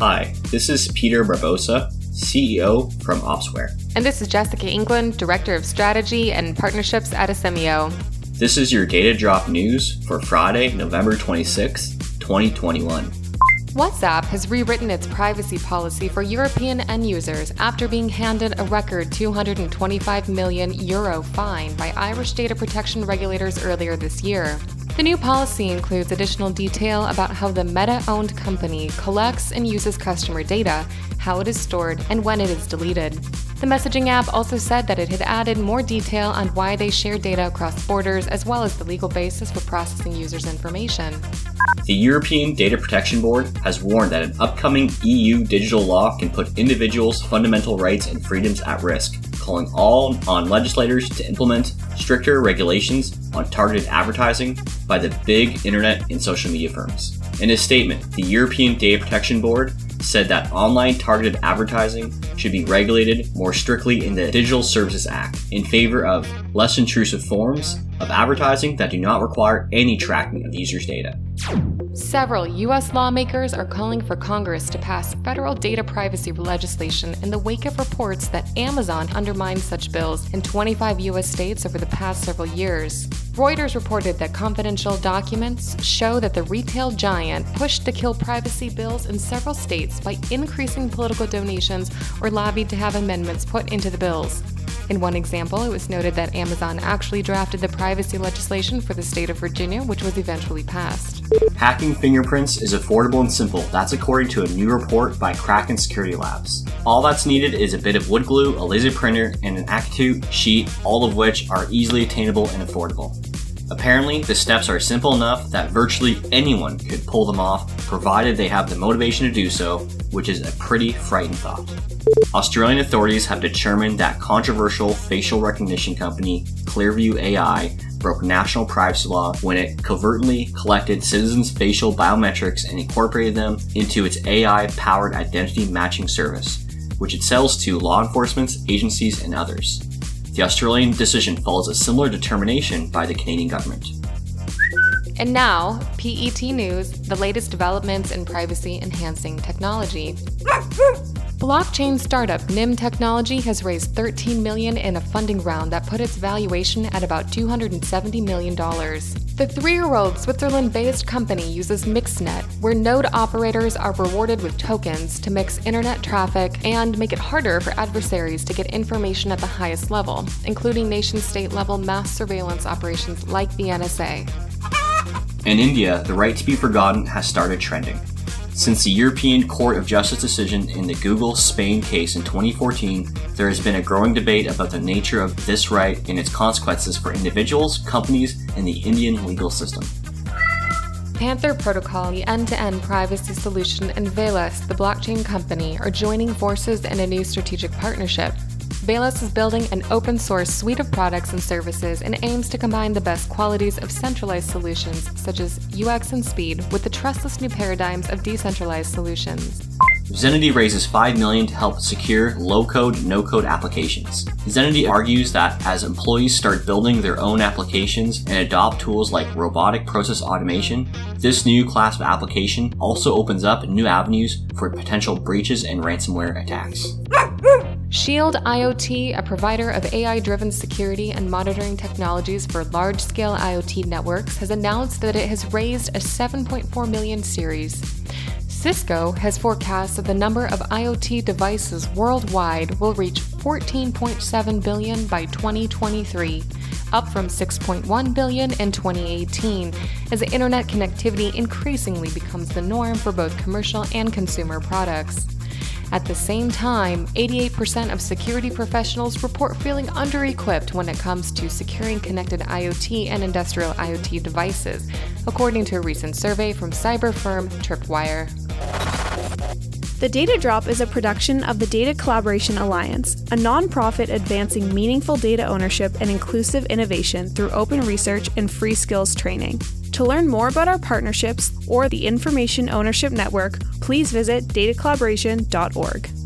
Hi, this is Peter Barbosa, CEO from Opsware. And this is Jessica England, Director of Strategy and Partnerships at Asemio. This is your Data Drop news for Friday, November 26, 2021. WhatsApp has rewritten its privacy policy for European end users after being handed a record 225 million euro fine by Irish data protection regulators earlier this year. The new policy includes additional detail about how the Meta owned company collects and uses customer data, how it is stored, and when it is deleted. The messaging app also said that it had added more detail on why they share data across borders as well as the legal basis for processing users' information. The European Data Protection Board has warned that an upcoming EU digital law can put individuals' fundamental rights and freedoms at risk, calling all on legislators to implement stricter regulations on targeted advertising by the big internet and social media firms. In a statement, the European Data Protection Board said that online targeted advertising should be regulated more strictly in the Digital Services Act in favor of less intrusive forms of advertising that do not require any tracking of users' data. Several U.S. lawmakers are calling for Congress to pass federal data privacy legislation in the wake of reports that Amazon undermined such bills in 25 U.S. states over the past several years. Reuters reported that confidential documents show that the retail giant pushed to kill privacy bills in several states by increasing political donations or lobbied to have amendments put into the bills. In one example, it was noted that Amazon actually drafted the privacy legislation for the state of Virginia, which was eventually passed. Hacking fingerprints is affordable and simple. That's according to a new report by Kraken Security Labs. All that's needed is a bit of wood glue, a laser printer, and an acetate sheet, all of which are easily attainable and affordable. Apparently, the steps are simple enough that virtually anyone could pull them off, provided they have the motivation to do so, which is a pretty frightening thought. Australian authorities have determined that controversial facial recognition company Clearview AI broke national privacy law when it covertly collected citizens' facial biometrics and incorporated them into its AI powered identity matching service, which it sells to law enforcement agencies and others. The Australian decision follows a similar determination by the Canadian government. And now, PET News, the latest developments in privacy enhancing technology. Blockchain startup Nym Technology has raised 13 million in a funding round that put its valuation at about 270 million dollars. The 3-year-old Switzerland-based company uses MixNet, where node operators are rewarded with tokens to mix internet traffic and make it harder for adversaries to get information at the highest level, including nation-state level mass surveillance operations like the NSA. In India, the right to be forgotten has started trending. Since the European Court of Justice decision in the Google Spain case in 2014, there has been a growing debate about the nature of this right and its consequences for individuals, companies, and the Indian legal system. Panther Protocol, the end to end privacy solution, and Velas, the blockchain company, are joining forces in a new strategic partnership. Velas is building an open source suite of products and services and aims to combine the best qualities of centralized solutions, such as UX and speed, with the trustless new paradigms of decentralized solutions. Zenity raises 5 million to help secure low-code, no-code applications. Zenity argues that as employees start building their own applications and adopt tools like robotic process automation, this new class of application also opens up new avenues for potential breaches and ransomware attacks. Shield IoT, a provider of AI driven security and monitoring technologies for large scale IoT networks, has announced that it has raised a 7.4 million series. Cisco has forecast that the number of IoT devices worldwide will reach 14.7 billion by 2023, up from 6.1 billion in 2018, as internet connectivity increasingly becomes the norm for both commercial and consumer products. At the same time, 88% of security professionals report feeling under equipped when it comes to securing connected IoT and industrial IoT devices, according to a recent survey from cyber firm Tripwire. The Data Drop is a production of the Data Collaboration Alliance, a nonprofit advancing meaningful data ownership and inclusive innovation through open research and free skills training. To learn more about our partnerships or the Information Ownership Network, please visit datacollaboration.org.